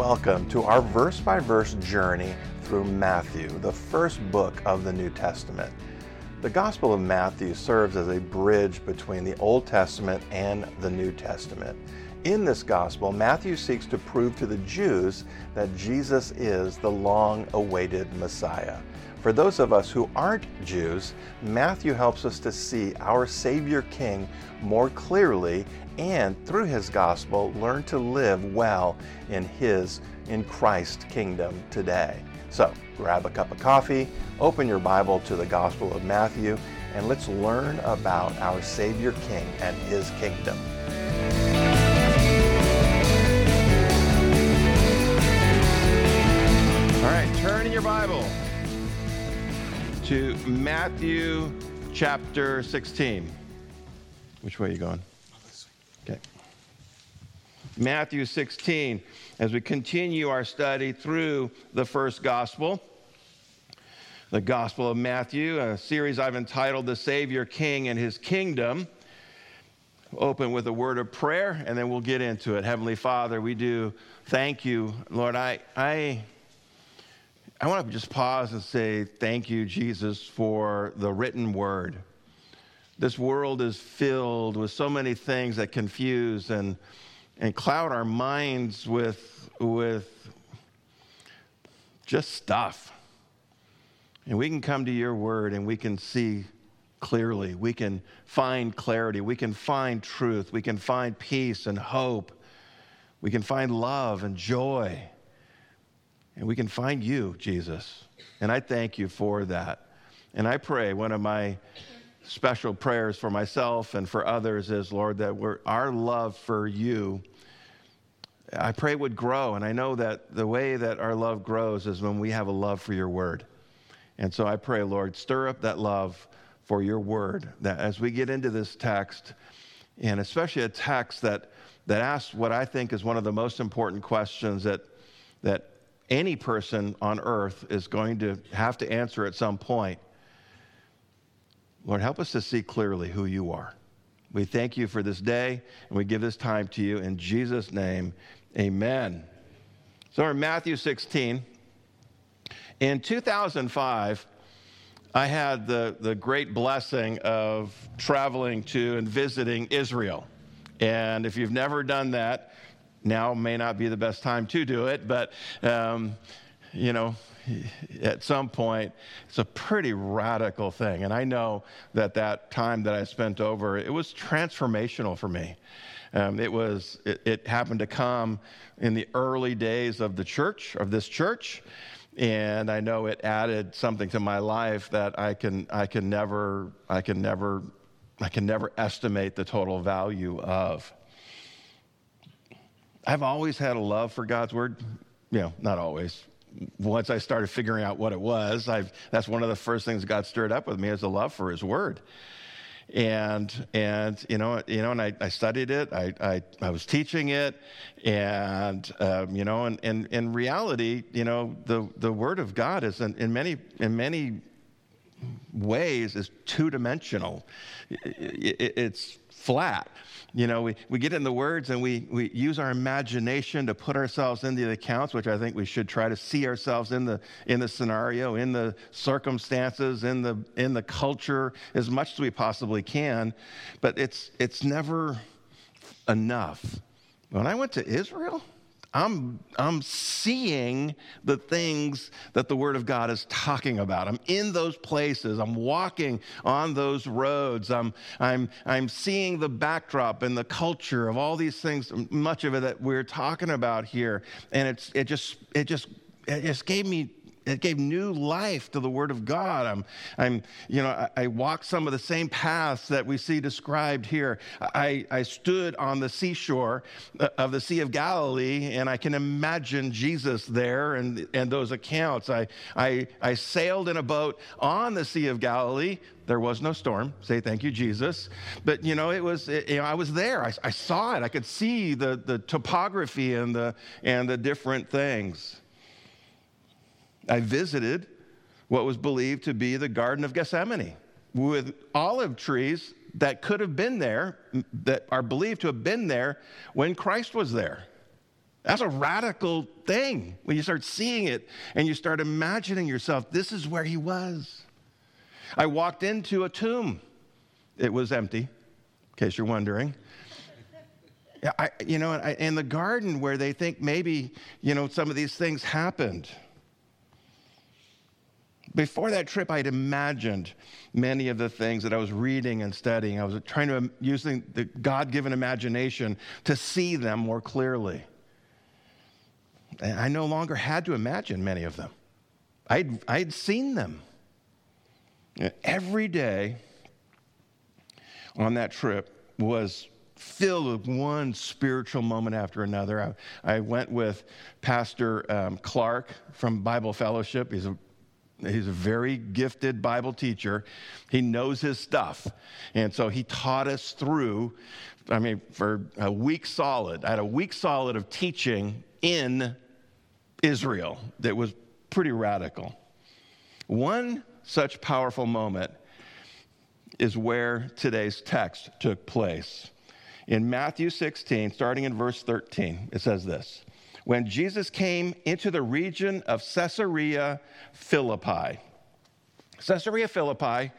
welcome to our verse by verse journey through Matthew, the first book of the New Testament. The Gospel of Matthew serves as a bridge between the Old Testament and the New Testament. In this Gospel, Matthew seeks to prove to the Jews that Jesus is the long awaited Messiah. For those of us who aren't Jews, Matthew helps us to see our Savior King more clearly and through his gospel learn to live well in his in Christ kingdom today. So, grab a cup of coffee, open your Bible to the Gospel of Matthew, and let's learn about our Savior King and his kingdom. All right, turn in your Bible to Matthew chapter 16. Which way are you going? Okay. Matthew 16, as we continue our study through the first gospel, the Gospel of Matthew, a series I've entitled The Savior King and His Kingdom. Open with a word of prayer and then we'll get into it. Heavenly Father, we do thank you. Lord, I, I I want to just pause and say thank you, Jesus, for the written word. This world is filled with so many things that confuse and, and cloud our minds with, with just stuff. And we can come to your word and we can see clearly. We can find clarity. We can find truth. We can find peace and hope. We can find love and joy. And we can find you, Jesus. And I thank you for that. And I pray one of my special prayers for myself and for others is, Lord, that our love for you, I pray would grow. And I know that the way that our love grows is when we have a love for your word. And so I pray, Lord, stir up that love for your word, that as we get into this text, and especially a text that, that asks what I think is one of the most important questions that, that any person on earth is going to have to answer at some point. Lord, help us to see clearly who you are. We thank you for this day, and we give this time to you in Jesus' name. Amen. So, in Matthew 16, in 2005, I had the, the great blessing of traveling to and visiting Israel. And if you've never done that, now may not be the best time to do it, but, um, you know, at some point, it's a pretty radical thing. And I know that that time that I spent over, it was transformational for me. Um, it was, it, it happened to come in the early days of the church, of this church. And I know it added something to my life that I can, I can never, I can never, I can never estimate the total value of. I've always had a love for God's word. You know, not always. Once I started figuring out what it was, I've, that's one of the first things God stirred up with me is a love for His word. And and you know you know and I, I studied it. I, I, I was teaching it, and um, you know and, and in reality, you know the the word of God is in, in many in many ways is two dimensional. It's flat. You know, we, we get in the words and we, we use our imagination to put ourselves into the accounts, which I think we should try to see ourselves in the, in the scenario, in the circumstances, in the, in the culture as much as we possibly can. But it's, it's never enough. When I went to Israel, I'm, I'm seeing the things that the Word of God is talking about. I'm in those places. I'm walking on those roads. I'm, I'm, I'm seeing the backdrop and the culture of all these things, much of it that we're talking about here. And it's, it, just, it, just, it just gave me it gave new life to the Word of God. I'm, I'm you know, I, I walked some of the same paths that we see described here. I, I stood on the seashore uh, of the Sea of Galilee, and I can imagine Jesus there and, and those accounts. I, I, I sailed in a boat on the Sea of Galilee. There was no storm. Say thank you, Jesus. But you know, it was. It, you know, I was there. I, I saw it. I could see the the topography and the and the different things. I visited what was believed to be the Garden of Gethsemane with olive trees that could have been there, that are believed to have been there when Christ was there. That's a radical thing when you start seeing it and you start imagining yourself, this is where he was. I walked into a tomb, it was empty, in case you're wondering. I, you know, in the garden where they think maybe, you know, some of these things happened. Before that trip, I'd imagined many of the things that I was reading and studying. I was trying to, using the God given imagination to see them more clearly. And I no longer had to imagine many of them, I'd, I'd seen them. Every day on that trip was filled with one spiritual moment after another. I, I went with Pastor um, Clark from Bible Fellowship. He's a He's a very gifted Bible teacher. He knows his stuff. And so he taught us through, I mean, for a week solid. I had a week solid of teaching in Israel that was pretty radical. One such powerful moment is where today's text took place. In Matthew 16, starting in verse 13, it says this When Jesus came into the region of Caesarea Philippi, Caesarea Philippi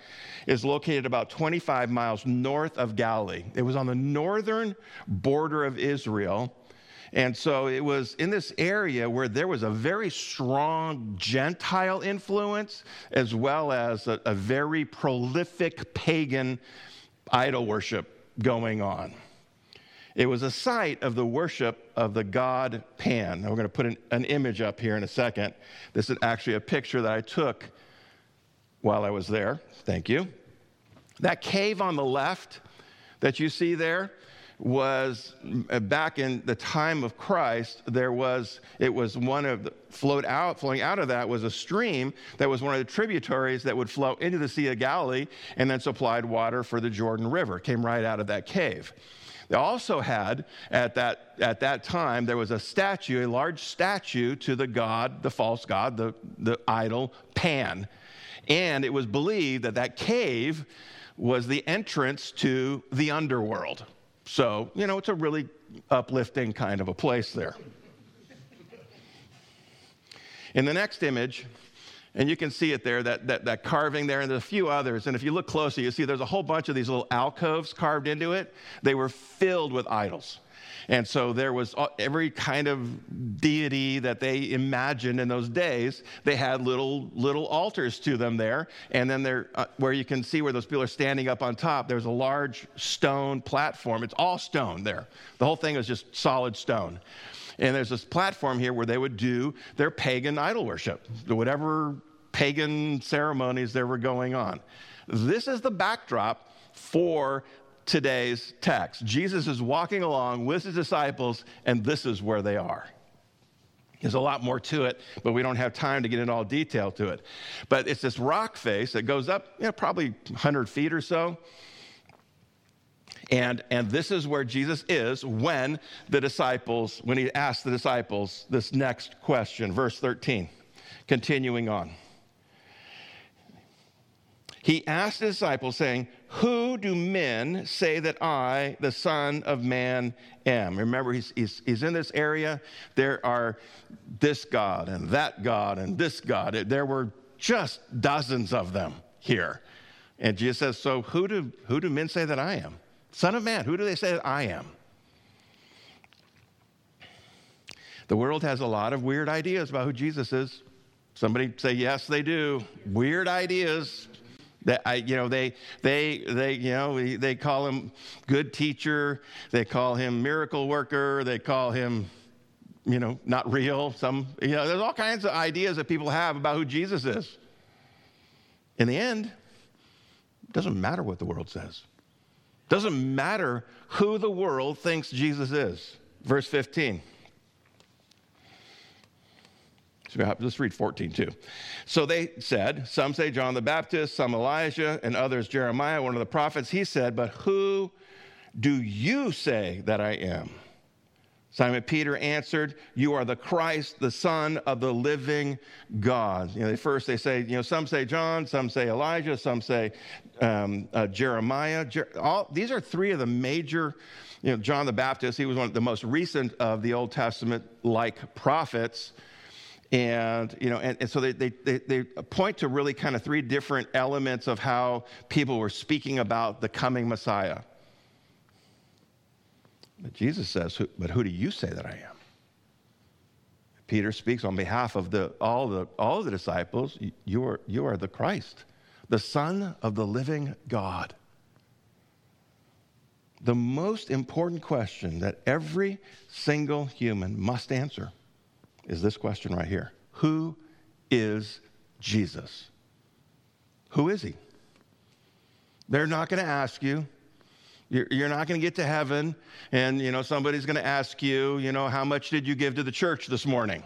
is located about 25 miles north of Galilee. It was on the northern border of Israel and so it was in this area where there was a very strong Gentile influence as well as a, a very prolific pagan idol worship going on. It was a site of the worship of the god Pan. Now we're going to put an, an, image up here in a second. This is actually a picture that I took while I was there. Thank you. That cave on the left that you see there, was uh, back in the time of Christ, there was, it was one of the, flowed out, flowing out of that was a stream that was one of the tributaries that would flow into the Sea of Galilee and then supplied water for the Jordan River. Came right out of that cave. They also had, at that, at that time, there was a statue, a large statue to the god, the false god, the, the idol Pan. And it was believed that that cave was the entrance to the underworld. So, you know, it's a really uplifting kind of a place there. In the next image, and you can see it there, that, that, that carving there, and there's a few others. And if you look closely, you see there's a whole bunch of these little alcoves carved into it. They were filled with idols. And so there was every kind of deity that they imagined in those days. They had little little altars to them there, and then there, uh, where you can see where those people are standing up on top, there's a large stone platform. It's all stone there. The whole thing is just solid stone. And there's this platform here where they would do their pagan idol worship, whatever pagan ceremonies there were going on. This is the backdrop for today's text. Jesus is walking along with his disciples, and this is where they are. There's a lot more to it, but we don't have time to get into all detail to it. But it's this rock face that goes up, you know, probably 100 feet or so. And, and this is where Jesus is when the disciples, when he asks the disciples this next question, verse 13, continuing on. He asked the disciples, saying, Who do men say that I, the Son of Man, am? Remember, he's, he's, he's in this area. There are this God and that God and this God. There were just dozens of them here. And Jesus says, So who do, who do men say that I am? Son of Man, who do they say that I am? The world has a lot of weird ideas about who Jesus is. Somebody say, Yes, they do. Weird ideas. That I, you know, they, they, they, you know, they call him good teacher. They call him miracle worker. They call him, you know, not real. Some, you know, there's all kinds of ideas that people have about who Jesus is. In the end, it doesn't matter what the world says. Doesn't matter who the world thinks Jesus is. Verse 15. Let's read 14 too. So they said, some say John the Baptist, some Elijah, and others Jeremiah, one of the prophets. He said, But who do you say that I am? Simon Peter answered, You are the Christ, the Son of the living God. You know, first they say, you know, some say John, some say Elijah, some say um, uh, Jeremiah. Jer- all, these are three of the major, you know, John the Baptist, he was one of the most recent of the Old Testament like prophets. And, you know, and, and so they, they, they, they point to really kind of three different elements of how people were speaking about the coming Messiah. But Jesus says, But who do you say that I am? Peter speaks on behalf of the, all, the, all the disciples. You are, you are the Christ, the Son of the living God. The most important question that every single human must answer is this question right here Who is Jesus? Who is he? They're not going to ask you, you're, not going to get to heaven and, you know, somebody's going to ask you, you know, how much did you give to the church this morning?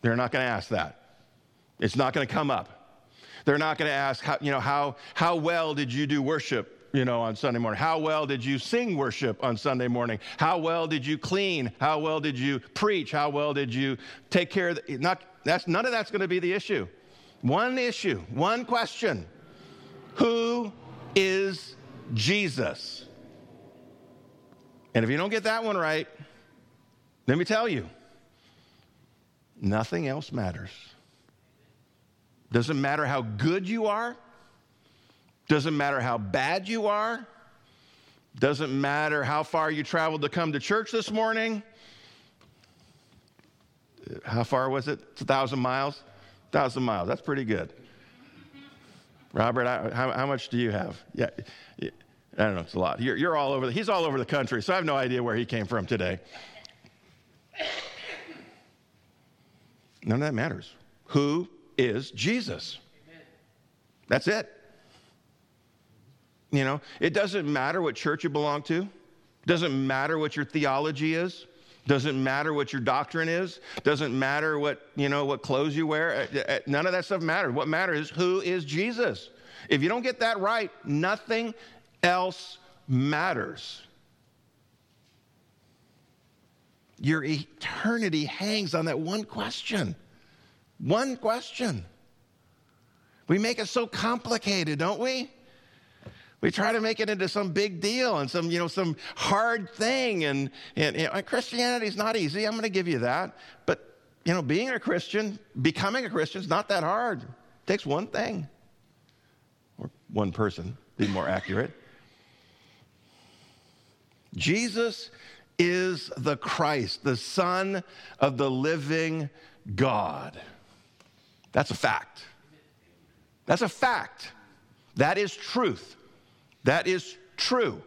They're not going to ask that. It's not going to come up. They're not going to ask, how, you know, how, how well did you do worship, you know, on Sunday morning? How well did you sing worship on Sunday morning? How well did you clean? How well did you preach? How well did you take care of the, not, that's, none of that's going to be the issue. One issue, one question. Who is Jesus? And if you don't get that one right, let me tell you, nothing else matters. Doesn't matter how good you are, doesn't matter how bad you are, doesn't matter how far you traveled to come to church this morning. How far was it? It's a thousand miles? A thousand miles. That's pretty good. Robert, how, how, much do you have? Yeah, I don't know, it's a lot. You're, you're all over, the, he's all over the country, so I have no idea where he came from today. None of that matters. Who is Jesus? That's it. You know, it doesn't matter what church you belong to. Doesn't matter what your theology is. Doesn't matter what your doctrine is. Doesn't matter what, you know, what clothes you wear. Uh, uh, none of that stuff matters. What matters is who is Jesus. If you don't get that right, nothing else matters. Your eternity hangs on that one question. One question. We make it so complicated, don't we? We try to make it into some big deal and some, you know, some hard thing. And, and, and Christianity is not easy. I'm going to give you that. But, you know, being a Christian, becoming a Christian is not that hard. It takes one thing, or one person, be more accurate. Jesus is the Christ, the Son of the living God. That's a fact. That's a fact. That is truth. That is true.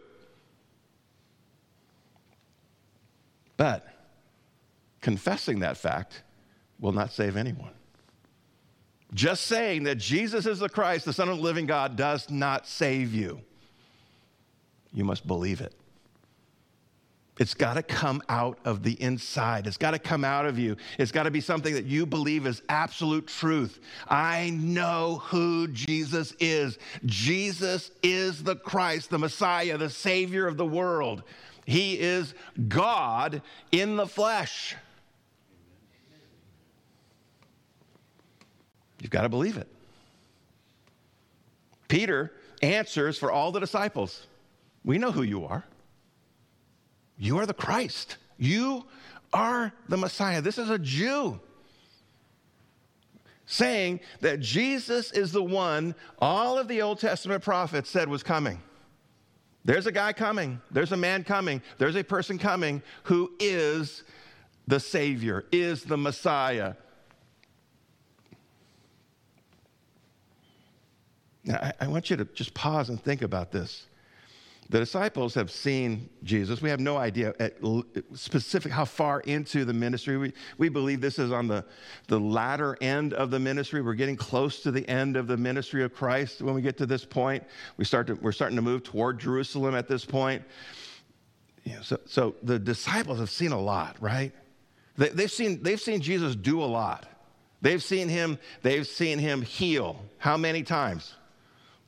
But confessing that fact will not save anyone. Just saying that Jesus is the Christ, the Son of the living God, does not save you. You must believe it. It's got to come out of the inside. It's got to come out of you. It's got to be something that you believe is absolute truth. I know who Jesus is. Jesus is the Christ, the Messiah, the Savior of the world. He is God in the flesh. You've got to believe it. Peter answers for all the disciples. We know who you are. You are the Christ. You are the Messiah. This is a Jew saying that Jesus is the one all of the Old Testament prophets said was coming. There's a guy coming, there's a man coming, there's a person coming who is the Savior, is the Messiah. Now, I, I want you to just pause and think about this. The disciples have seen Jesus. We have no idea at specific how far into the ministry. We, we believe this is on the, the latter end of the ministry. We're getting close to the end of the ministry of Christ when we get to this point. We start to, we're starting to move toward Jerusalem at this point. Know, so, so the disciples have seen a lot, right? They, they've, seen, they've seen Jesus do a lot. They've seen him, they've seen him heal. How many times?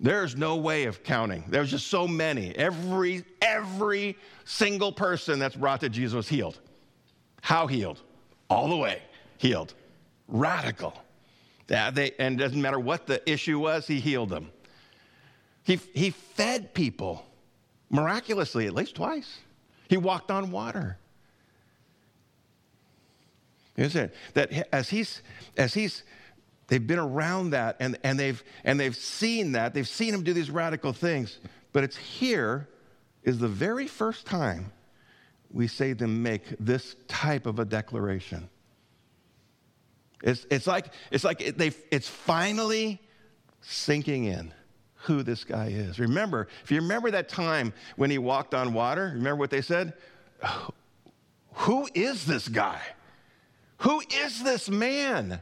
There's no way of counting. There's just so many. Every, every single person that's brought to Jesus was healed. How healed? All the way healed. Radical. Yeah, they, and it doesn't matter what the issue was, he healed them. He, he fed people miraculously at least twice. He walked on water. Is it that as he's as he's they've been around that and, and they've and they've seen that they've seen him do these radical things, but it's here is the very first time we say them make this type of a declaration. It's, it's like, it's, like it, they, it's finally sinking in who this guy is. Remember, if you remember that time when he walked on water, remember what they said? Who is this guy? Who is this man?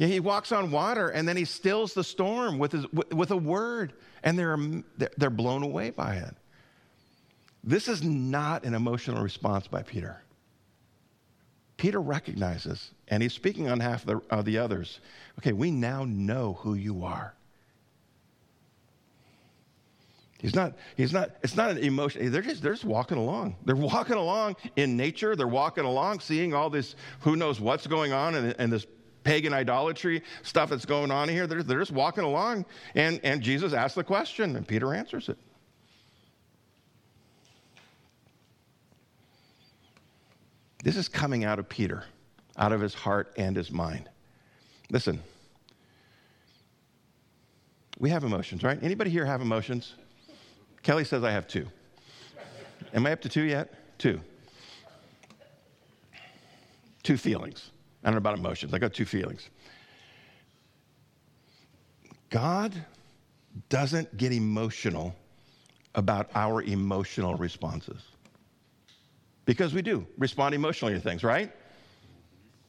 Yeah, he walks on water and then he stills the storm with, his, with a word, and they're, they're blown away by it. This is not an emotional response by Peter. Peter recognizes, and he's speaking on behalf of the, the others. Okay, we now know who you are. He's not, he's not, it's not an emotion. They're just, they're just walking along. They're walking along in nature. They're walking along, seeing all this, who knows what's going on and, and this pagan idolatry stuff that's going on here. They're, they're just walking along. And, and Jesus asks the question, and Peter answers it. This is coming out of Peter, out of his heart and his mind. Listen, we have emotions, right? Anybody here have emotions? Kelly says I have two. Am I up to two yet? Two. Two feelings. I don't know about emotions. I got two feelings. God doesn't get emotional about our emotional responses. Because we do respond emotionally to things, right?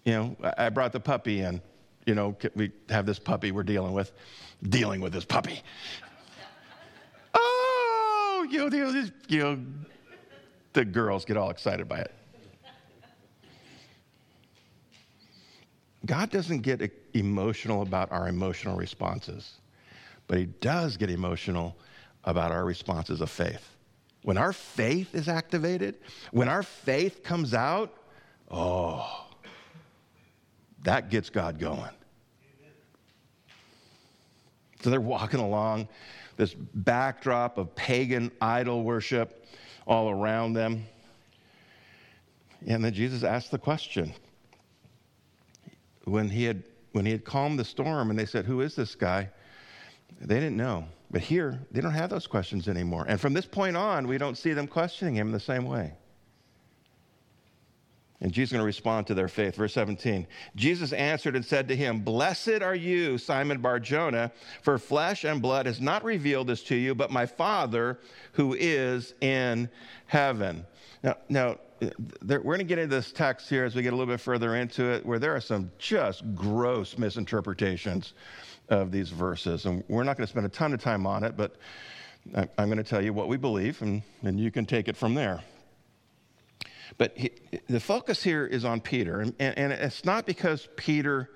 You know, I brought the puppy in. You know, we have this puppy we're dealing with, dealing with this puppy oh, you know, you know, the girls get all excited by it. God doesn't get emotional about our emotional responses, but He does get emotional about our responses of faith. When our faith is activated, when our faith comes out, oh, that gets God going. So they're walking along this backdrop of pagan idol worship all around them. And then Jesus asks the question when he had when he had calmed the storm and they said, Who is this guy? They didn't know. But here, they don't have those questions anymore. And from this point on, we don't see them questioning him in the same way. And Jesus is going to respond to their faith. Verse 17 Jesus answered and said to him, Blessed are you, Simon Bar Jonah, for flesh and blood has not revealed this to you, but my Father who is in heaven. Now, now there, we're going to get into this text here as we get a little bit further into it, where there are some just gross misinterpretations of these verses. And we're not going to spend a ton of time on it, but I'm going to tell you what we believe, and, and you can take it from there. But he, the focus here is on Peter. And, and it's not because Peter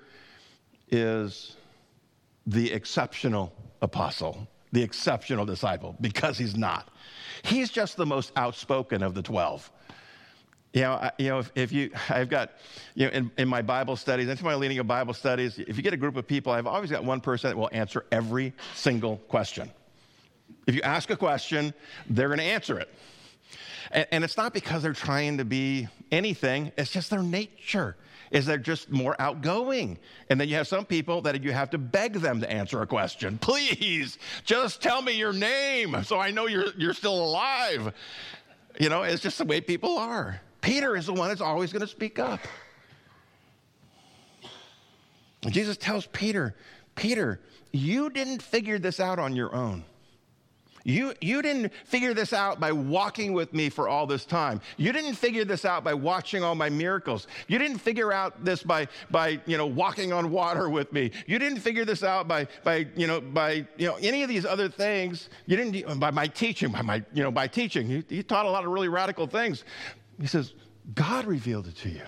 is the exceptional apostle, the exceptional disciple, because he's not. He's just the most outspoken of the 12. You know, I, you know if, if, you, I've got, you know, in, in my Bible studies, into my leading of Bible studies, if you get a group of people, I've always got one person that will answer every single question. If you ask a question, they're going to answer it. And, and it's not because they're trying to be anything, it's just their nature is they're just more outgoing. And then you have some people that you have to beg them to answer a question. Please, just tell me your name so I know you're, you're still alive. You know, it's just the way people are. Peter is the one that's always going to speak up. Jesus tells Peter, Peter, you didn't figure this out on your own. You, you didn't figure this out by walking with me for all this time. You didn't figure this out by watching all my miracles. You didn't figure out this by, by you know, walking on water with me. You didn't figure this out by, by, you know, by you know, any of these other things. You didn't, by my teaching, by my, you know, by teaching. You taught a lot of really radical things. He says, God revealed it to you.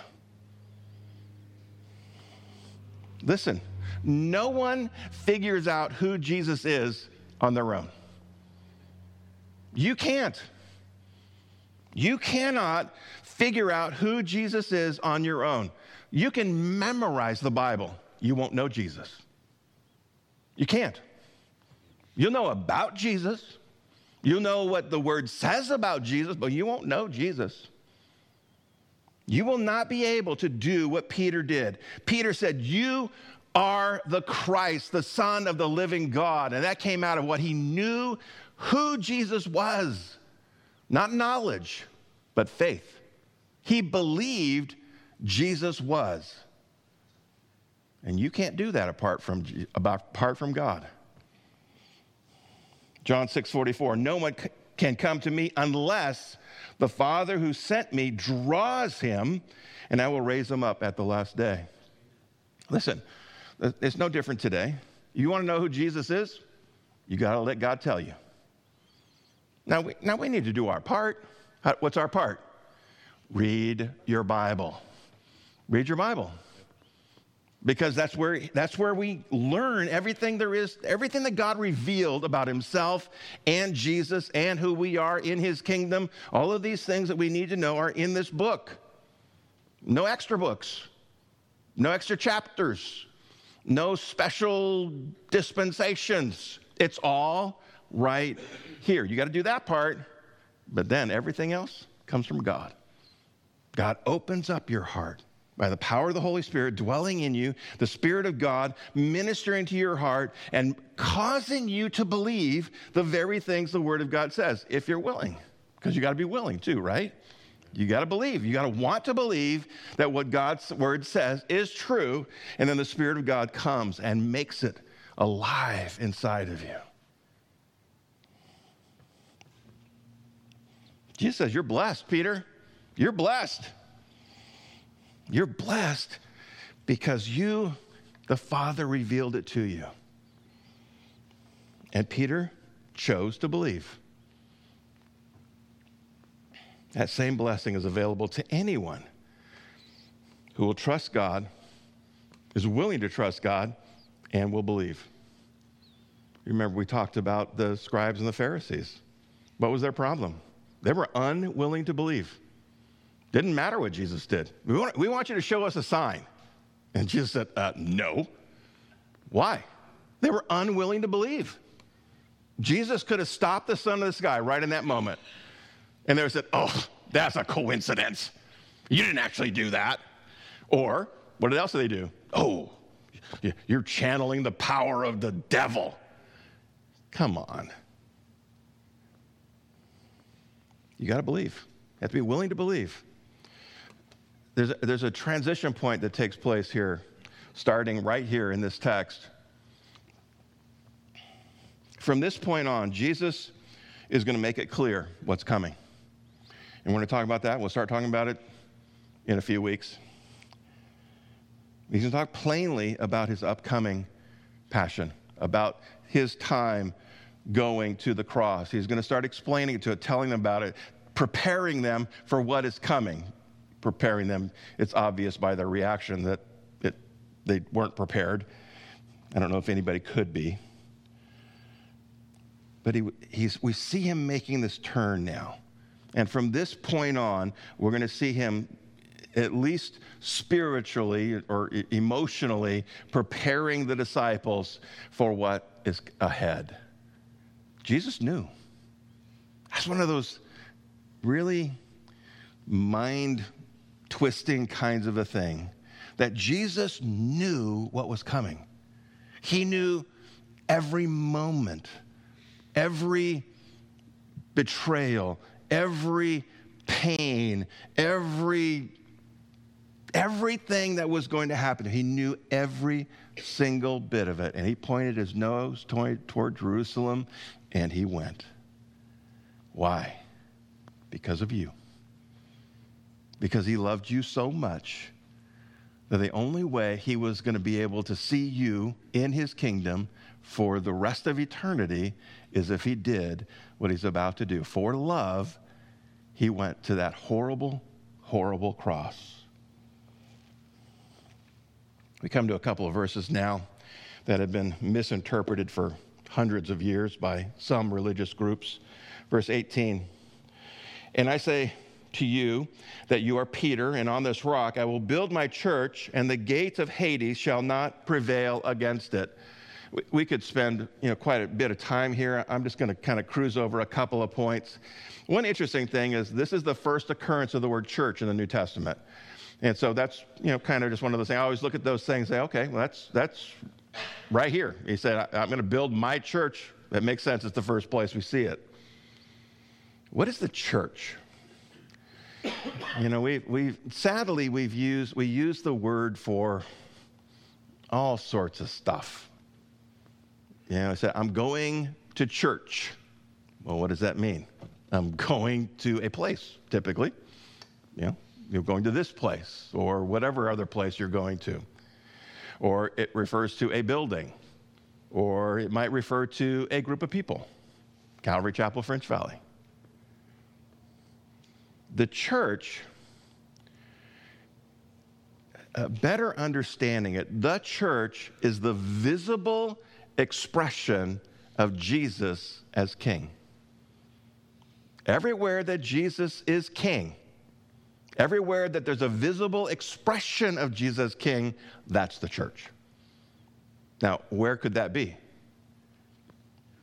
Listen, no one figures out who Jesus is on their own. You can't. You cannot figure out who Jesus is on your own. You can memorize the Bible, you won't know Jesus. You can't. You'll know about Jesus, you'll know what the word says about Jesus, but you won't know Jesus. You will not be able to do what Peter did. Peter said, You are the Christ, the Son of the living God. And that came out of what he knew who Jesus was. Not knowledge, but faith. He believed Jesus was. And you can't do that apart from, apart from God. John 6 44, no one can come to me unless the Father who sent me draws him, and I will raise him up at the last day. Listen, it's no different today. You want to know who Jesus is? You got to let God tell you. Now we, now we need to do our part. What's our part? Read your Bible. Read your Bible because that's where, that's where we learn everything there is, everything that God revealed about himself and Jesus and who we are in his kingdom. All of these things that we need to know are in this book. No extra books, no extra chapters, no special dispensations. It's all right here. You got to do that part, but then everything else comes from God. God opens up your heart by the power of the Holy Spirit dwelling in you, the Spirit of God ministering to your heart and causing you to believe the very things the Word of God says, if you're willing. Because you got to be willing too, right? You got to believe. You got to want to believe that what God's Word says is true, and then the Spirit of God comes and makes it alive inside of you. Jesus says, You're blessed, Peter. You're blessed. You're blessed because you, the Father, revealed it to you. And Peter chose to believe. That same blessing is available to anyone who will trust God, is willing to trust God, and will believe. Remember, we talked about the scribes and the Pharisees. What was their problem? They were unwilling to believe. Didn't matter what Jesus did. We want, we want you to show us a sign. And Jesus said, uh, No. Why? They were unwilling to believe. Jesus could have stopped the sun of the sky right in that moment. And they said, Oh, that's a coincidence. You didn't actually do that. Or, what else do they do? Oh, you're channeling the power of the devil. Come on. You got to believe. You have to be willing to believe there's a, there's a transition point that takes place here, starting right here in this text. From this point on, Jesus is going to make it clear what's coming. And we're going to talk about that. We'll start talking about it in a few weeks. He's going to talk plainly about his upcoming passion, about his time going to the cross. He's going to start explaining it to it, telling them about it, preparing them for what is coming preparing them, it's obvious by their reaction that it, they weren't prepared. I don't know if anybody could be. But he, he's, we see him making this turn now. And from this point on, we're going to see him, at least spiritually or emotionally, preparing the disciples for what is ahead. Jesus knew. That's one of those really mind twisting kinds of a thing that Jesus knew what was coming. He knew every moment, every betrayal, every pain, every everything that was going to happen. He knew every single bit of it. And he pointed his nose toward, toward Jerusalem and he went. Why? Because of you because he loved you so much that the only way he was going to be able to see you in his kingdom for the rest of eternity is if he did what he's about to do. For love, he went to that horrible, horrible cross. We come to a couple of verses now that have been misinterpreted for hundreds of years by some religious groups. Verse 18, and I say, to you that you are Peter, and on this rock I will build my church, and the gates of Hades shall not prevail against it. We could spend you know, quite a bit of time here. I'm just going to kind of cruise over a couple of points. One interesting thing is this is the first occurrence of the word church in the New Testament. And so that's, you know, kind of just one of those things. I always look at those things and say, okay, well, that's, that's right here. He said, I'm going to build my church. That makes sense. It's the first place we see it. What is the church? You know, we we sadly we've used we use the word for all sorts of stuff. You know, I said I'm going to church. Well, what does that mean? I'm going to a place, typically. You know, you're going to this place or whatever other place you're going to. Or it refers to a building, or it might refer to a group of people. Calvary Chapel, French Valley. The church, a better understanding it, the church is the visible expression of Jesus as king. Everywhere that Jesus is king, everywhere that there's a visible expression of Jesus king, that's the church. Now, where could that be?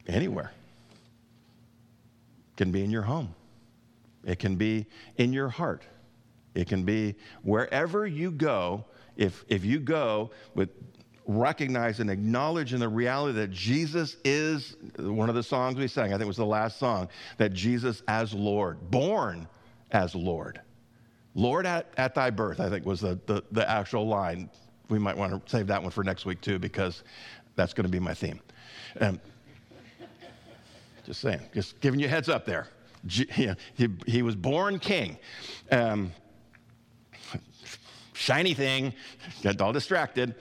Anywhere. It can be in your home. It can be in your heart. It can be wherever you go. If, if you go with recognize and acknowledge in the reality that Jesus is one of the songs we sang, I think it was the last song, that Jesus as Lord, born as Lord. Lord at, at thy birth, I think was the, the, the actual line. We might want to save that one for next week too, because that's going to be my theme. Um, just saying, just giving you heads up there. He, he was born king. Um, shiny thing, got all distracted.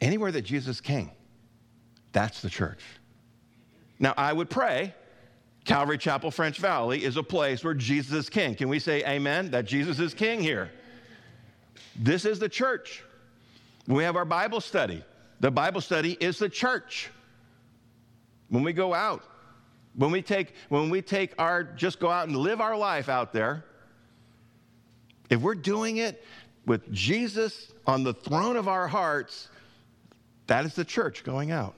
Anywhere that Jesus king, that's the church. Now, I would pray Calvary Chapel, French Valley is a place where Jesus is king. Can we say amen that Jesus is king here? This is the church. We have our Bible study. The Bible study is the church. When we go out, when we take, when we take our, just go out and live our life out there, if we're doing it with Jesus on the throne of our hearts, that is the church going out.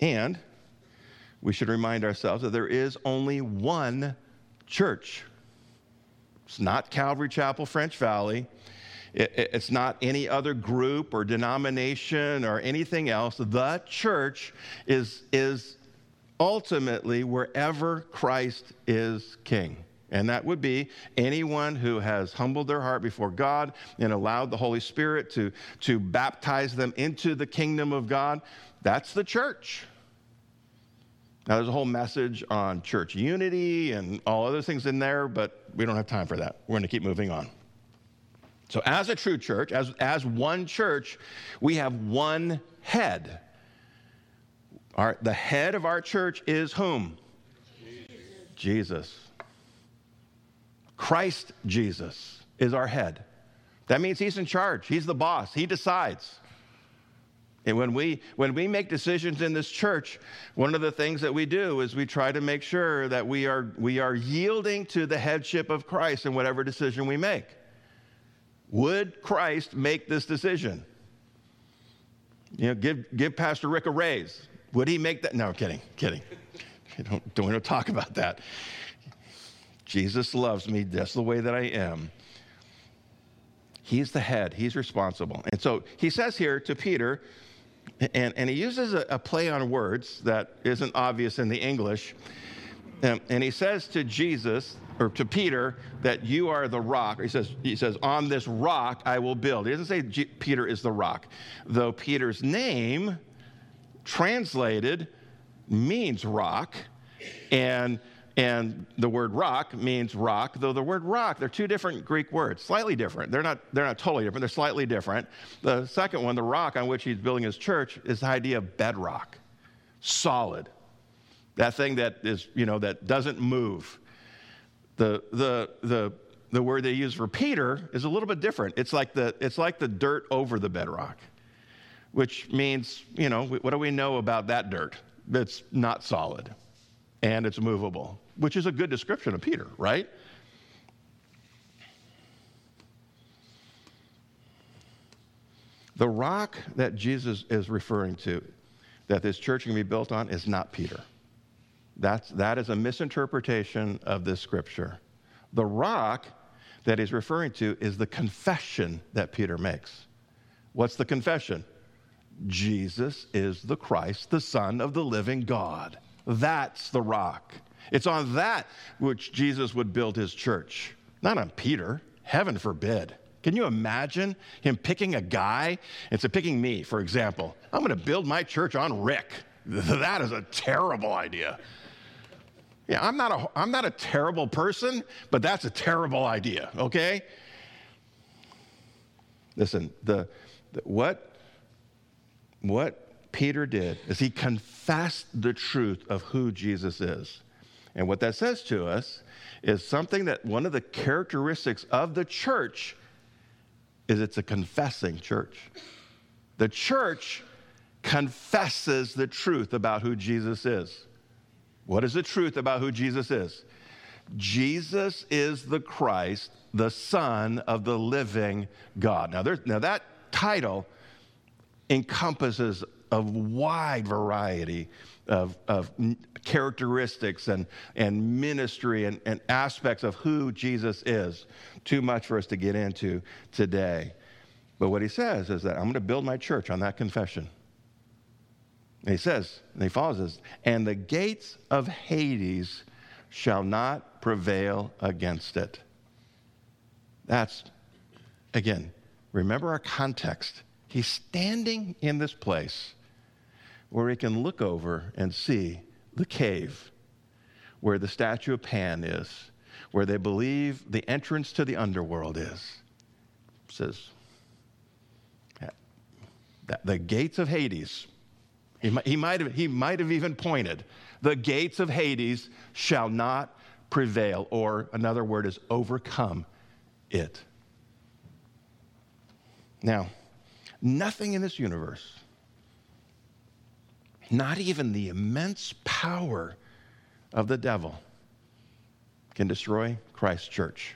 And we should remind ourselves that there is only one church. It's not Calvary Chapel, French Valley. It's not any other group or denomination or anything else. The church is, is ultimately wherever Christ is king. And that would be anyone who has humbled their heart before God and allowed the Holy Spirit to, to baptize them into the kingdom of God. That's the church. Now, there's a whole message on church unity and all other things in there, but we don't have time for that. We're going to keep moving on. So, as a true church, as, as one church, we have one head. Our, the head of our church is whom? Jesus. Jesus. Christ Jesus is our head. That means he's in charge, he's the boss, he decides. And when we, when we make decisions in this church, one of the things that we do is we try to make sure that we are, we are yielding to the headship of Christ in whatever decision we make. Would Christ make this decision? You know, give, give Pastor Rick a raise. Would he make that? No, kidding, kidding. don't, don't want to talk about that. Jesus loves me just the way that I am. He's the head, he's responsible. And so he says here to Peter, and, and he uses a, a play on words that isn't obvious in the English. Um, and he says to Jesus, or to Peter that you are the rock. He says, he says, on this rock I will build. He doesn't say Peter is the rock, though Peter's name translated means rock, and and the word rock means rock, though the word rock, they're two different Greek words, slightly different. They're not, they're not totally different, they're slightly different. The second one, the rock on which he's building his church, is the idea of bedrock, solid. That thing that is, you know, that doesn't move. The, the, the, the word they use for Peter is a little bit different. It's like the, it's like the dirt over the bedrock, which means, you know, what do we know about that dirt? That's not solid. and it's movable, which is a good description of Peter, right? The rock that Jesus is referring to, that this church can be built on, is not Peter. That's, that is a misinterpretation of this scripture. The rock that he's referring to is the confession that Peter makes. What's the confession? Jesus is the Christ, the Son of the living God. That's the rock. It's on that which Jesus would build his church, not on Peter. Heaven forbid. Can you imagine him picking a guy? It's a picking me, for example. I'm going to build my church on Rick. That is a terrible idea. Yeah, I'm not a, I'm not a terrible person, but that's a terrible idea, okay? Listen, the, the what, what Peter did is he confessed the truth of who Jesus is. And what that says to us is something that one of the characteristics of the church is it's a confessing church. The church confesses the truth about who Jesus is. What is the truth about who Jesus is? Jesus is the Christ, the Son of the living God. Now, there, now that title encompasses a wide variety of, of characteristics and, and ministry and, and aspects of who Jesus is. Too much for us to get into today. But what he says is that I'm going to build my church on that confession. And he says, and he follows this, and the gates of Hades shall not prevail against it. That's, again, remember our context. He's standing in this place where he can look over and see the cave where the statue of Pan is, where they believe the entrance to the underworld is. Says, the gates of Hades he might, he, might have, he might have even pointed, the gates of Hades shall not prevail, or another word is overcome it. Now, nothing in this universe, not even the immense power of the devil, can destroy Christ's church.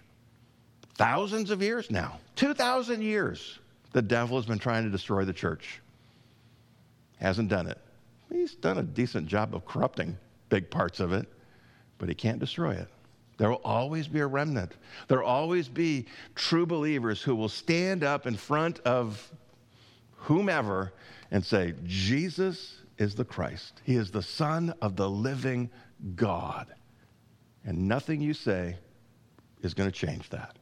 Thousands of years now, 2,000 years, the devil has been trying to destroy the church hasn't done it. He's done a decent job of corrupting big parts of it, but he can't destroy it. There will always be a remnant. There will always be true believers who will stand up in front of whomever and say, Jesus is the Christ. He is the Son of the living God. And nothing you say is going to change that.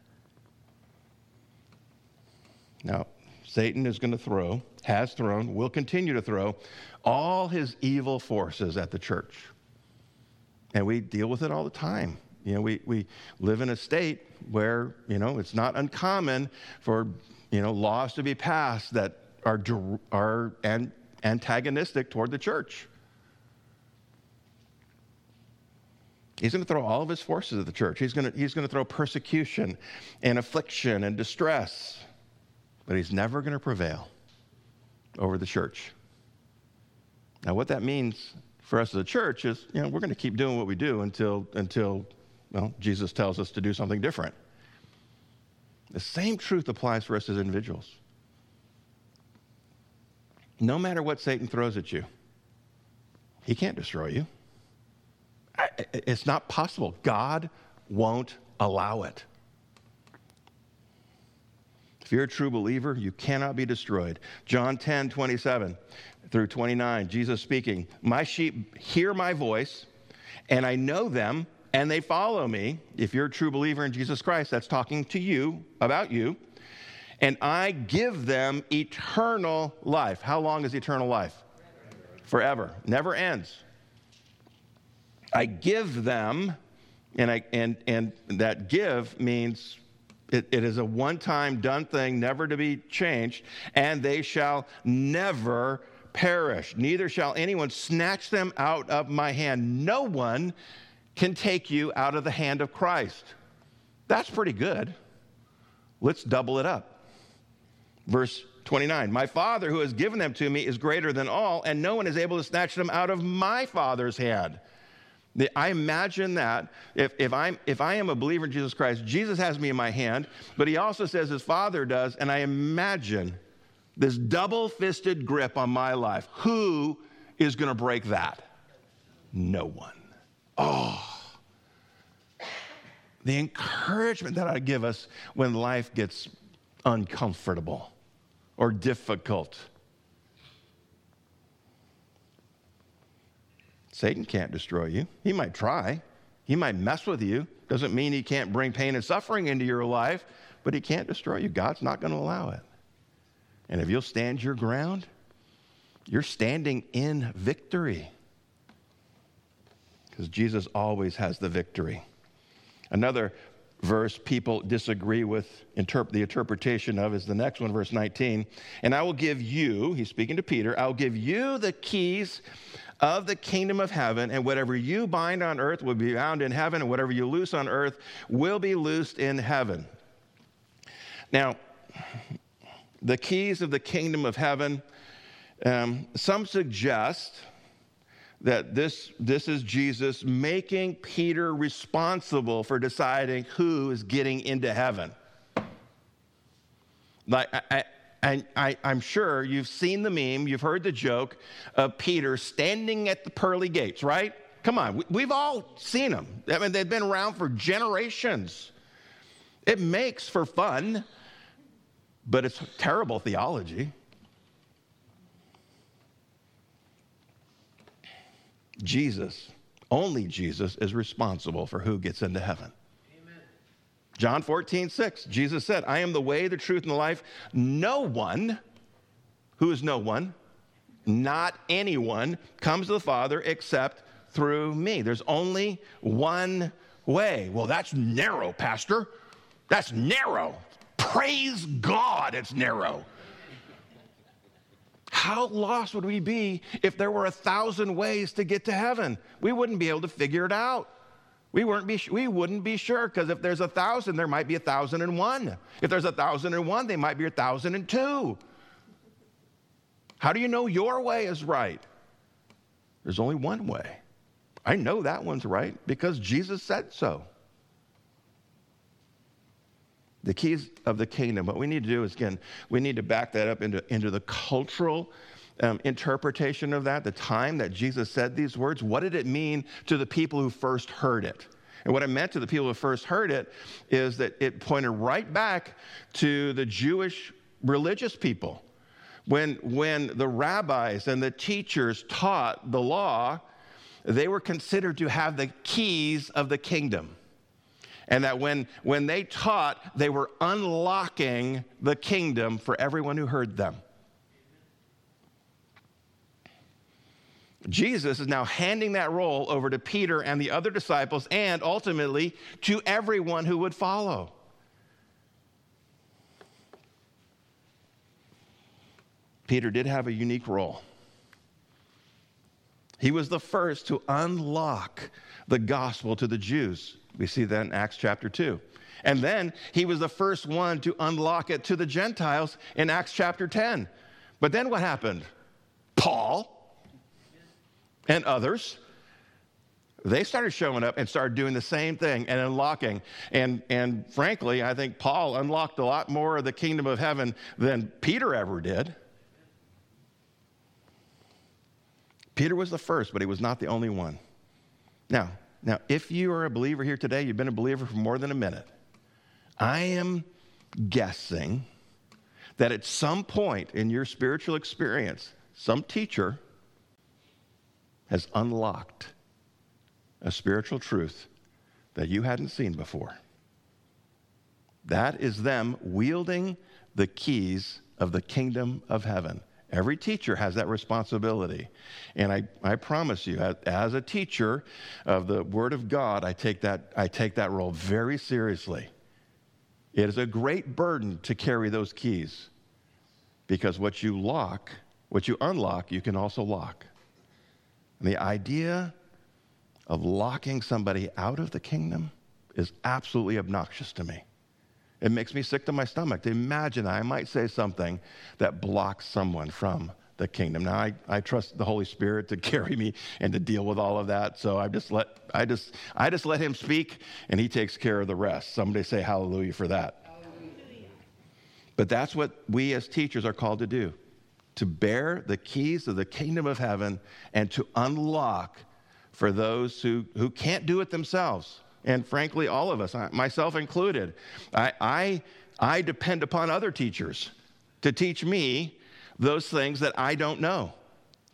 Now, Satan is going to throw, has thrown, will continue to throw all his evil forces at the church. And we deal with it all the time. You know, we, we live in a state where, you know, it's not uncommon for, you know, laws to be passed that are, are an, antagonistic toward the church. He's going to throw all of his forces at the church. He's going to, he's going to throw persecution and affliction and distress but he's never going to prevail over the church. Now, what that means for us as a church is, you know, we're going to keep doing what we do until, until well, Jesus tells us to do something different. The same truth applies for us as individuals. No matter what Satan throws at you, he can't destroy you. It's not possible. God won't allow it. If you're a true believer, you cannot be destroyed. John 10, 27 through 29, Jesus speaking, My sheep hear my voice, and I know them, and they follow me. If you're a true believer in Jesus Christ, that's talking to you, about you. And I give them eternal life. How long is eternal life? Forever. Never ends. I give them, and, I, and, and that give means it, it is a one time done thing, never to be changed, and they shall never perish. Neither shall anyone snatch them out of my hand. No one can take you out of the hand of Christ. That's pretty good. Let's double it up. Verse 29 My Father who has given them to me is greater than all, and no one is able to snatch them out of my Father's hand. I imagine that if, if, I'm, if I am a believer in Jesus Christ, Jesus has me in my hand, but he also says his Father does, and I imagine this double fisted grip on my life. Who is going to break that? No one. Oh, the encouragement that I give us when life gets uncomfortable or difficult. Satan can't destroy you. He might try, he might mess with you. Doesn't mean he can't bring pain and suffering into your life, but he can't destroy you. God's not going to allow it. And if you'll stand your ground, you're standing in victory because Jesus always has the victory. Another verse people disagree with interp- the interpretation of is the next one, verse 19. And I will give you, he's speaking to Peter, I'll give you the keys of the kingdom of heaven, and whatever you bind on earth will be bound in heaven, and whatever you loose on earth will be loosed in heaven. Now, the keys of the kingdom of heaven, um, some suggest that this, this is Jesus making Peter responsible for deciding who is getting into heaven. Like, I, I, I, I'm sure you've seen the meme, you've heard the joke of Peter standing at the pearly gates, right? Come on, we, have all seen them. I mean, they've been around for generations. It makes for fun, but it's terrible theology. Jesus, only Jesus, is responsible for who gets into heaven. John 14, 6, Jesus said, I am the way, the truth, and the life. No one, who is no one, not anyone, comes to the Father except through me. There's only one way. Well, that's narrow, Pastor. That's narrow. Praise God, it's narrow. How lost would we be if there were a thousand ways to get to heaven? We wouldn't be able to figure it out. We, weren't be, we wouldn't be sure because if there's a thousand, there might be a thousand and one. If there's a thousand and one, they might be a thousand and two. How do you know your way is right? There's only one way. I know that one's right because Jesus said so the keys of the kingdom. What we need to do is, again, we need to back that up into, into the cultural um, interpretation of that, the time that Jesus said these words. What did it mean to the people who first heard it? And what it meant to the people who first heard it is that it pointed right back to the Jewish religious people. When, when the rabbis and the teachers taught the law, they were considered to have the keys of the kingdom. And that when, when they taught, they were unlocking the kingdom for everyone who heard them. Jesus is now handing that role over to Peter and the other disciples, and ultimately to everyone who would follow. Peter did have a unique role. He was the first to unlock the gospel to the Jews. We see that in Acts chapter 2. And then he was the first one to unlock it to the Gentiles in Acts chapter 10. But then what happened? Paul and others, they started showing up and started doing the same thing and unlocking. And, and frankly, I think Paul unlocked a lot more of the kingdom of heaven than Peter ever did. Peter was the first, but he was not the only one. Now, now, if you are a believer here today, you've been a believer for more than a minute, I am guessing that at some point in your spiritual experience, some teacher has unlocked a spiritual truth that you hadn't seen before. That is them wielding the keys of the kingdom of heaven. Every teacher has that responsibility. And I, I promise you, as a teacher of the Word of God, I take, that, I take that role very seriously. It is a great burden to carry those keys because what you lock, what you unlock, you can also lock. And the idea of locking somebody out of the kingdom is absolutely obnoxious to me. It makes me sick to my stomach to imagine I might say something that blocks someone from the kingdom. Now I, I trust the Holy Spirit to carry me and to deal with all of that. So I just let I just I just let him speak and he takes care of the rest. Somebody say hallelujah for that. Hallelujah. But that's what we as teachers are called to do. To bear the keys of the kingdom of heaven and to unlock for those who, who can't do it themselves. And frankly, all of us, myself included, I, I, I depend upon other teachers to teach me those things that I don't know.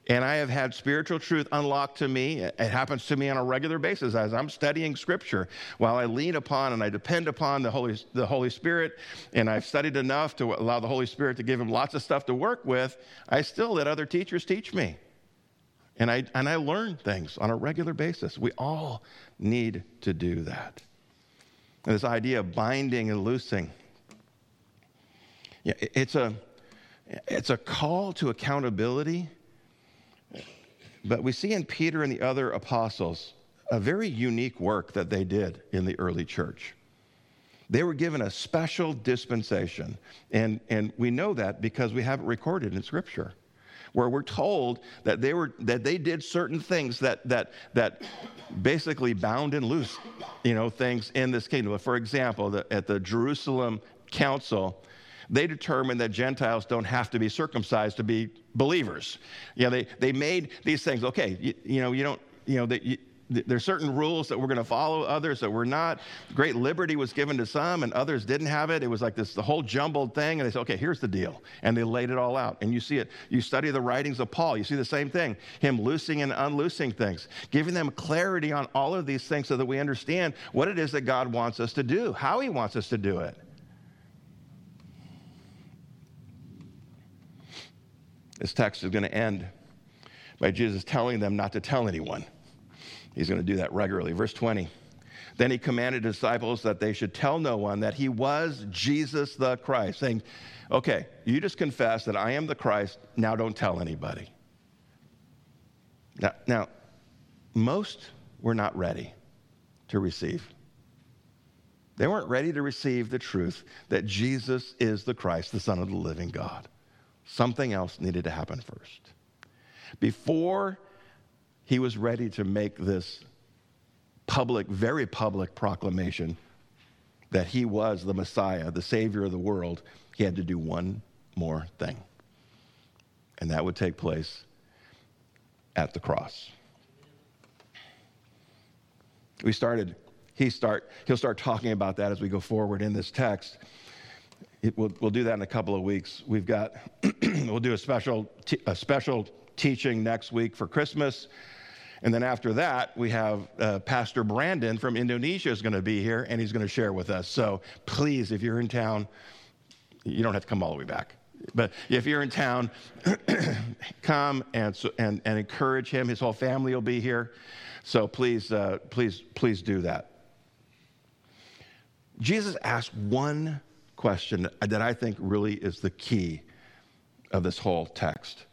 And I have had spiritual truth unlocked to me. It happens to me on a regular basis as I'm studying scripture. While I lean upon and I depend upon the Holy, the Holy Spirit, and I've studied enough to allow the Holy Spirit to give him lots of stuff to work with, I still let other teachers teach me. And I, and I learn things on a regular basis. We all need to do that. And this idea of binding and loosing, yeah, it's a it's a call to accountability. But we see in Peter and the other apostles a very unique work that they did in the early church. They were given a special dispensation. And, and we know that because we have it recorded in Scripture, where we're told that they, were, that they did certain things that, that, that basically bound and loose you know, things in this kingdom. For example, the, at the Jerusalem Council, they determined that Gentiles don't have to be circumcised to be believers. You know, they, they made these things, okay, you, you know, you don't, you know, that there's certain rules that we're going to follow, others that we're not. Great liberty was given to some, and others didn't have it. It was like this the whole jumbled thing, and they said, "Okay, here's the deal," and they laid it all out. And you see it. You study the writings of Paul. You see the same thing: him loosing and unloosing things, giving them clarity on all of these things, so that we understand what it is that God wants us to do, how He wants us to do it. This text is going to end by Jesus telling them not to tell anyone. He's going to do that regularly. Verse 20. Then he commanded disciples that they should tell no one that he was Jesus the Christ, saying, Okay, you just confess that I am the Christ, now don't tell anybody. Now, now most were not ready to receive. They weren't ready to receive the truth that Jesus is the Christ, the Son of the living God. Something else needed to happen first. Before he was ready to make this public, very public proclamation that he was the Messiah, the Savior of the world, he had to do one more thing. And that would take place at the cross. We started, he start, he'll start talking about that as we go forward in this text. We'll, we'll do that in a couple of weeks. We've got, we'll do a special, a special teaching next week for Christmas. And then after that, we have uh, Pastor Brandon from Indonesia is going to be here, and he's going to share with us. So please, if you're in town, you don't have to come all the way back. But if you're in town, come and, and, and encourage him. His whole family will be here. So please, uh, please, please do that. Jesus asked one question that I think really is the key of this whole text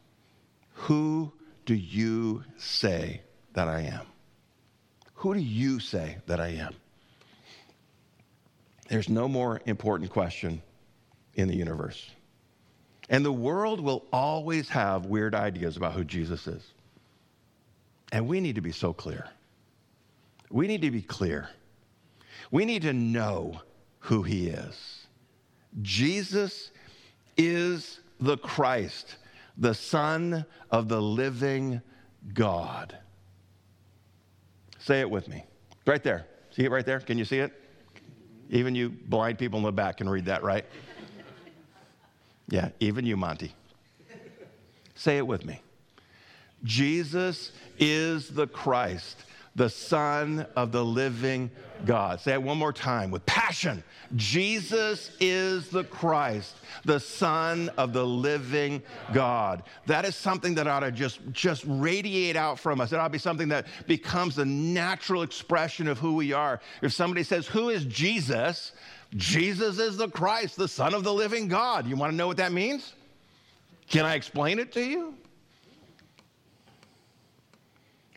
Who do you say that I am? Who do you say that I am? There's no more important question in the universe. And the world will always have weird ideas about who Jesus is. And we need to be so clear. We need to be clear. We need to know who he is. Jesus is the Christ, the Son of the living God. Say it with me. Right there. See it right there? Can you see it? Even you blind people in the back can read that, right? Yeah, even you, Monty. Say it with me. Jesus is the Christ, the Son of the living God. Say it one more time with passion. Jesus is the Christ, the Son of the living God. That is something that ought to just, just radiate out from us. It ought to be something that becomes a natural expression of who we are. If somebody says, Who is Jesus? Jesus is the Christ, the Son of the living God. You want to know what that means? Can I explain it to you?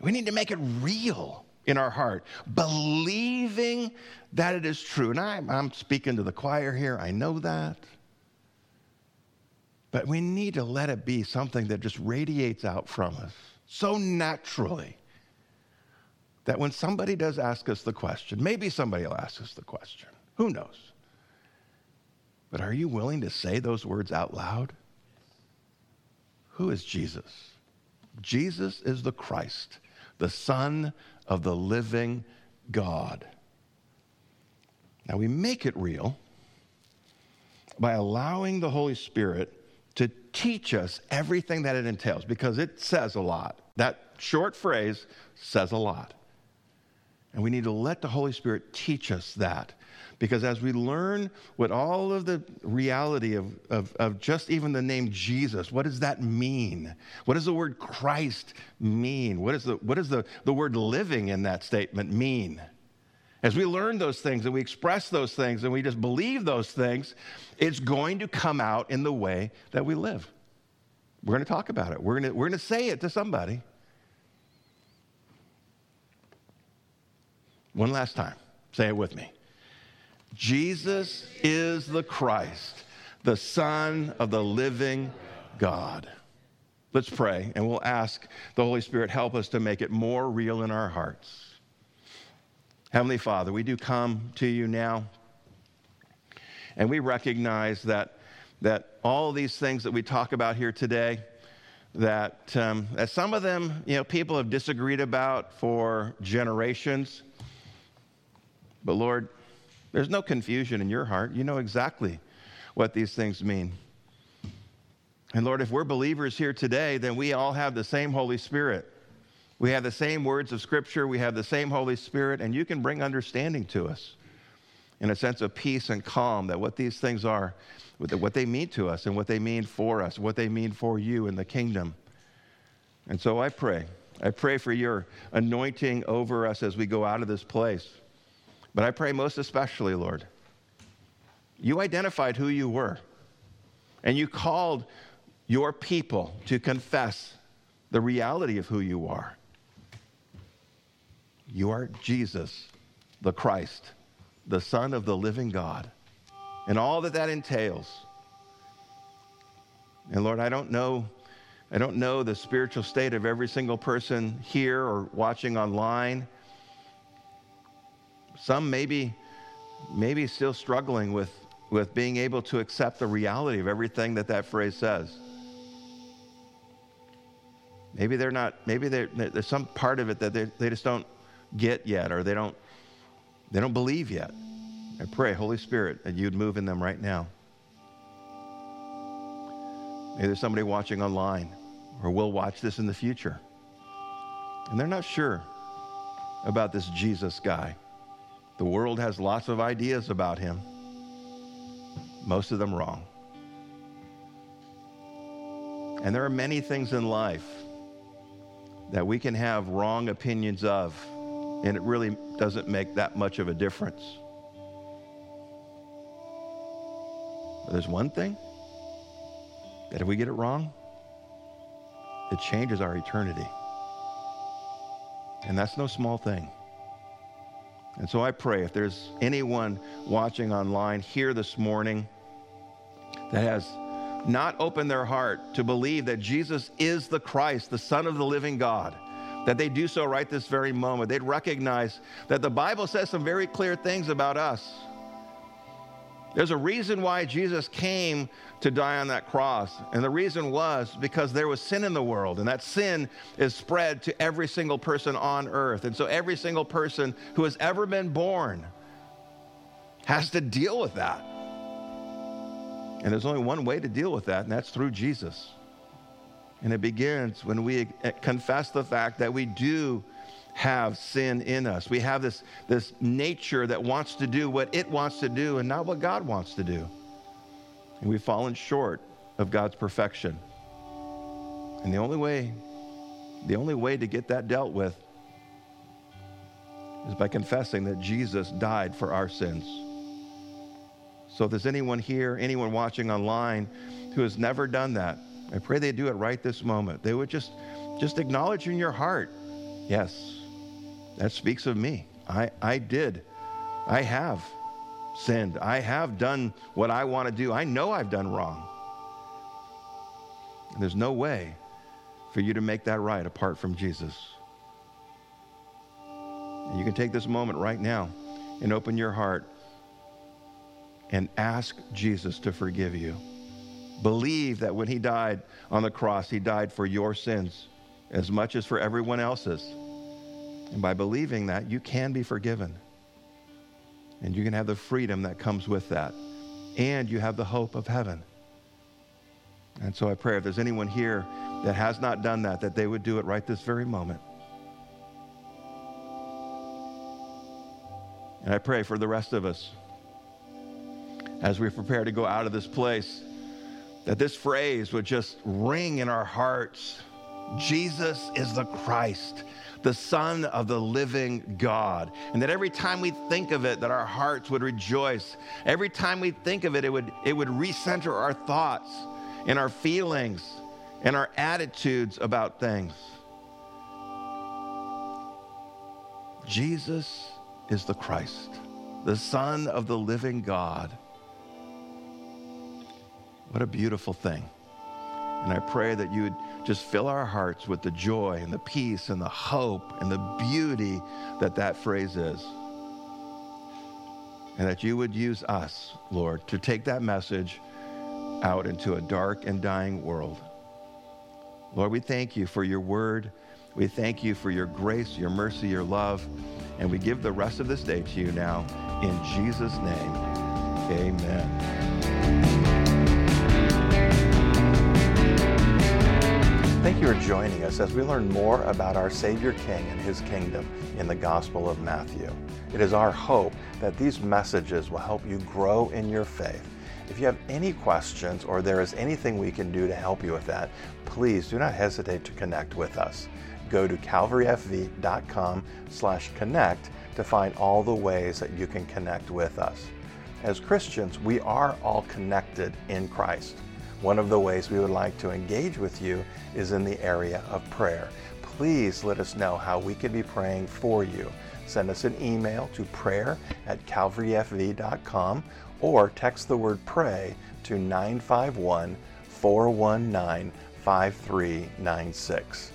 We need to make it real in our heart, believing that it is true. And I'm, I'm speaking to the choir here, I know that. But we need to let it be something that just radiates out from us so naturally that when somebody does ask us the question, maybe somebody will ask us the question, who knows? But are you willing to say those words out loud? Who is Jesus? Jesus is the Christ, the Son of the living God. Now we make it real by allowing the Holy Spirit to teach us everything that it entails because it says a lot. That short phrase says a lot. And we need to let the Holy Spirit teach us that. Because as we learn what all of the reality of, of, of, just even the name Jesus, what does that mean? What does the word Christ mean? What, is the, what does the, the word living in that statement mean? As we learn those things and we express those things and we just believe those things, it's going to come out in the way that we live. We're going to talk about it, we're going to, we're going to say it to somebody. One last time. Say it with me. Jesus is the Christ, the Son of the living God. Let's pray and we'll ask the Holy Spirit help us to make it more real in our hearts. Heavenly Father, we do come to you now and we recognize that, that all these things that we talk about here today, that, um, that some of them, you know, people have disagreed about for generations. But Lord, there's no confusion in your heart. You know exactly what these things mean. And Lord, if we're believers here today, then we all have the same Holy Spirit. We have the same words of Scripture, we have the same Holy Spirit, and you can bring understanding to us in a sense of peace and calm that what these things are, what they mean to us, and what they mean for us, what they mean for you in the kingdom. And so I pray. I pray for your anointing over us as we go out of this place. But I pray most especially, Lord, you identified who you were, and you called your people to confess the reality of who you are. You are Jesus, the Christ, the Son of the living God, and all that that entails. And Lord, I don't know. I don't know the spiritual state of every single person here or watching online. Some maybe, maybe still struggling with, with being able to accept the reality of everything that that phrase says. Maybe they're not, maybe they're, there's some part of it that they, they just don't get yet or they don't, they don't believe yet. I pray, Holy Spirit, that you'd move in them right now. Maybe there's somebody watching online or will watch this in the future. And they're not sure about this Jesus guy. The world has lots of ideas about him, most of them wrong. And there are many things in life that we can have wrong opinions of, and it really doesn't make that much of a difference. But there's one thing that if we get it wrong, it changes our eternity. And that's no small thing. And so I pray if there's anyone watching online here this morning that has not opened their heart to believe that Jesus is the Christ, the Son of the living God, that they do so right this very moment. They'd recognize that the Bible says some very clear things about us. There's a reason why Jesus came to die on that cross. And the reason was because there was sin in the world, and that sin is spread to every single person on earth. And so every single person who has ever been born has to deal with that. And there's only one way to deal with that, and that's through Jesus. And it begins when we confess the fact that we do have sin in us. We have this, this nature that wants to do what it wants to do and not what God wants to do. And we've fallen short of God's perfection. And the only way, the only way to get that dealt with is by confessing that Jesus died for our sins. So if there's anyone here, anyone watching online who has never done that, I pray they do it right this moment. They would just just acknowledge in your heart, yes, that speaks of me. I, I did. I have sinned. I have done what I want to do. I know I've done wrong. And there's no way for you to make that right apart from Jesus. And you can take this moment right now and open your heart and ask Jesus to forgive you. Believe that when he died on the cross, he died for your sins as much as for everyone else's. And by believing that, you can be forgiven. And you can have the freedom that comes with that. And you have the hope of heaven. And so I pray if there's anyone here that has not done that, that they would do it right this very moment. And I pray for the rest of us as we prepare to go out of this place that this phrase would just ring in our hearts Jesus is the Christ, the Son of the living God. And that every time we think of it, that our hearts would rejoice. Every time we think of it, it would, it would recenter our thoughts and our feelings and our attitudes about things. Jesus is the Christ, the Son of the living God. What a beautiful thing. And I pray that you would just fill our hearts with the joy and the peace and the hope and the beauty that that phrase is. And that you would use us, Lord, to take that message out into a dark and dying world. Lord, we thank you for your word. We thank you for your grace, your mercy, your love. And we give the rest of this day to you now. In Jesus' name, amen. Thank you for joining us as we learn more about our Savior King and his kingdom in the Gospel of Matthew. It is our hope that these messages will help you grow in your faith. If you have any questions or there is anything we can do to help you with that, please do not hesitate to connect with us. Go to calvaryfv.com slash connect to find all the ways that you can connect with us. As Christians, we are all connected in Christ. One of the ways we would like to engage with you is in the area of prayer. Please let us know how we can be praying for you. Send us an email to prayer at calvaryfv.com or text the word pray to 951 419 5396.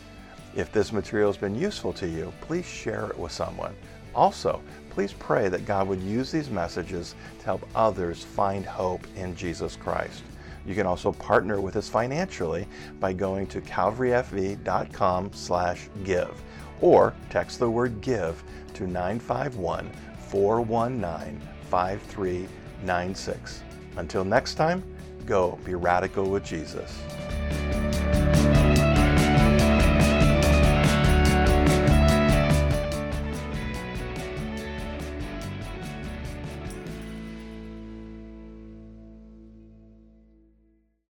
If this material has been useful to you, please share it with someone. Also, please pray that God would use these messages to help others find hope in Jesus Christ. You can also partner with us financially by going to calvaryfv.com slash give or text the word give to 951 419 5396. Until next time, go be radical with Jesus.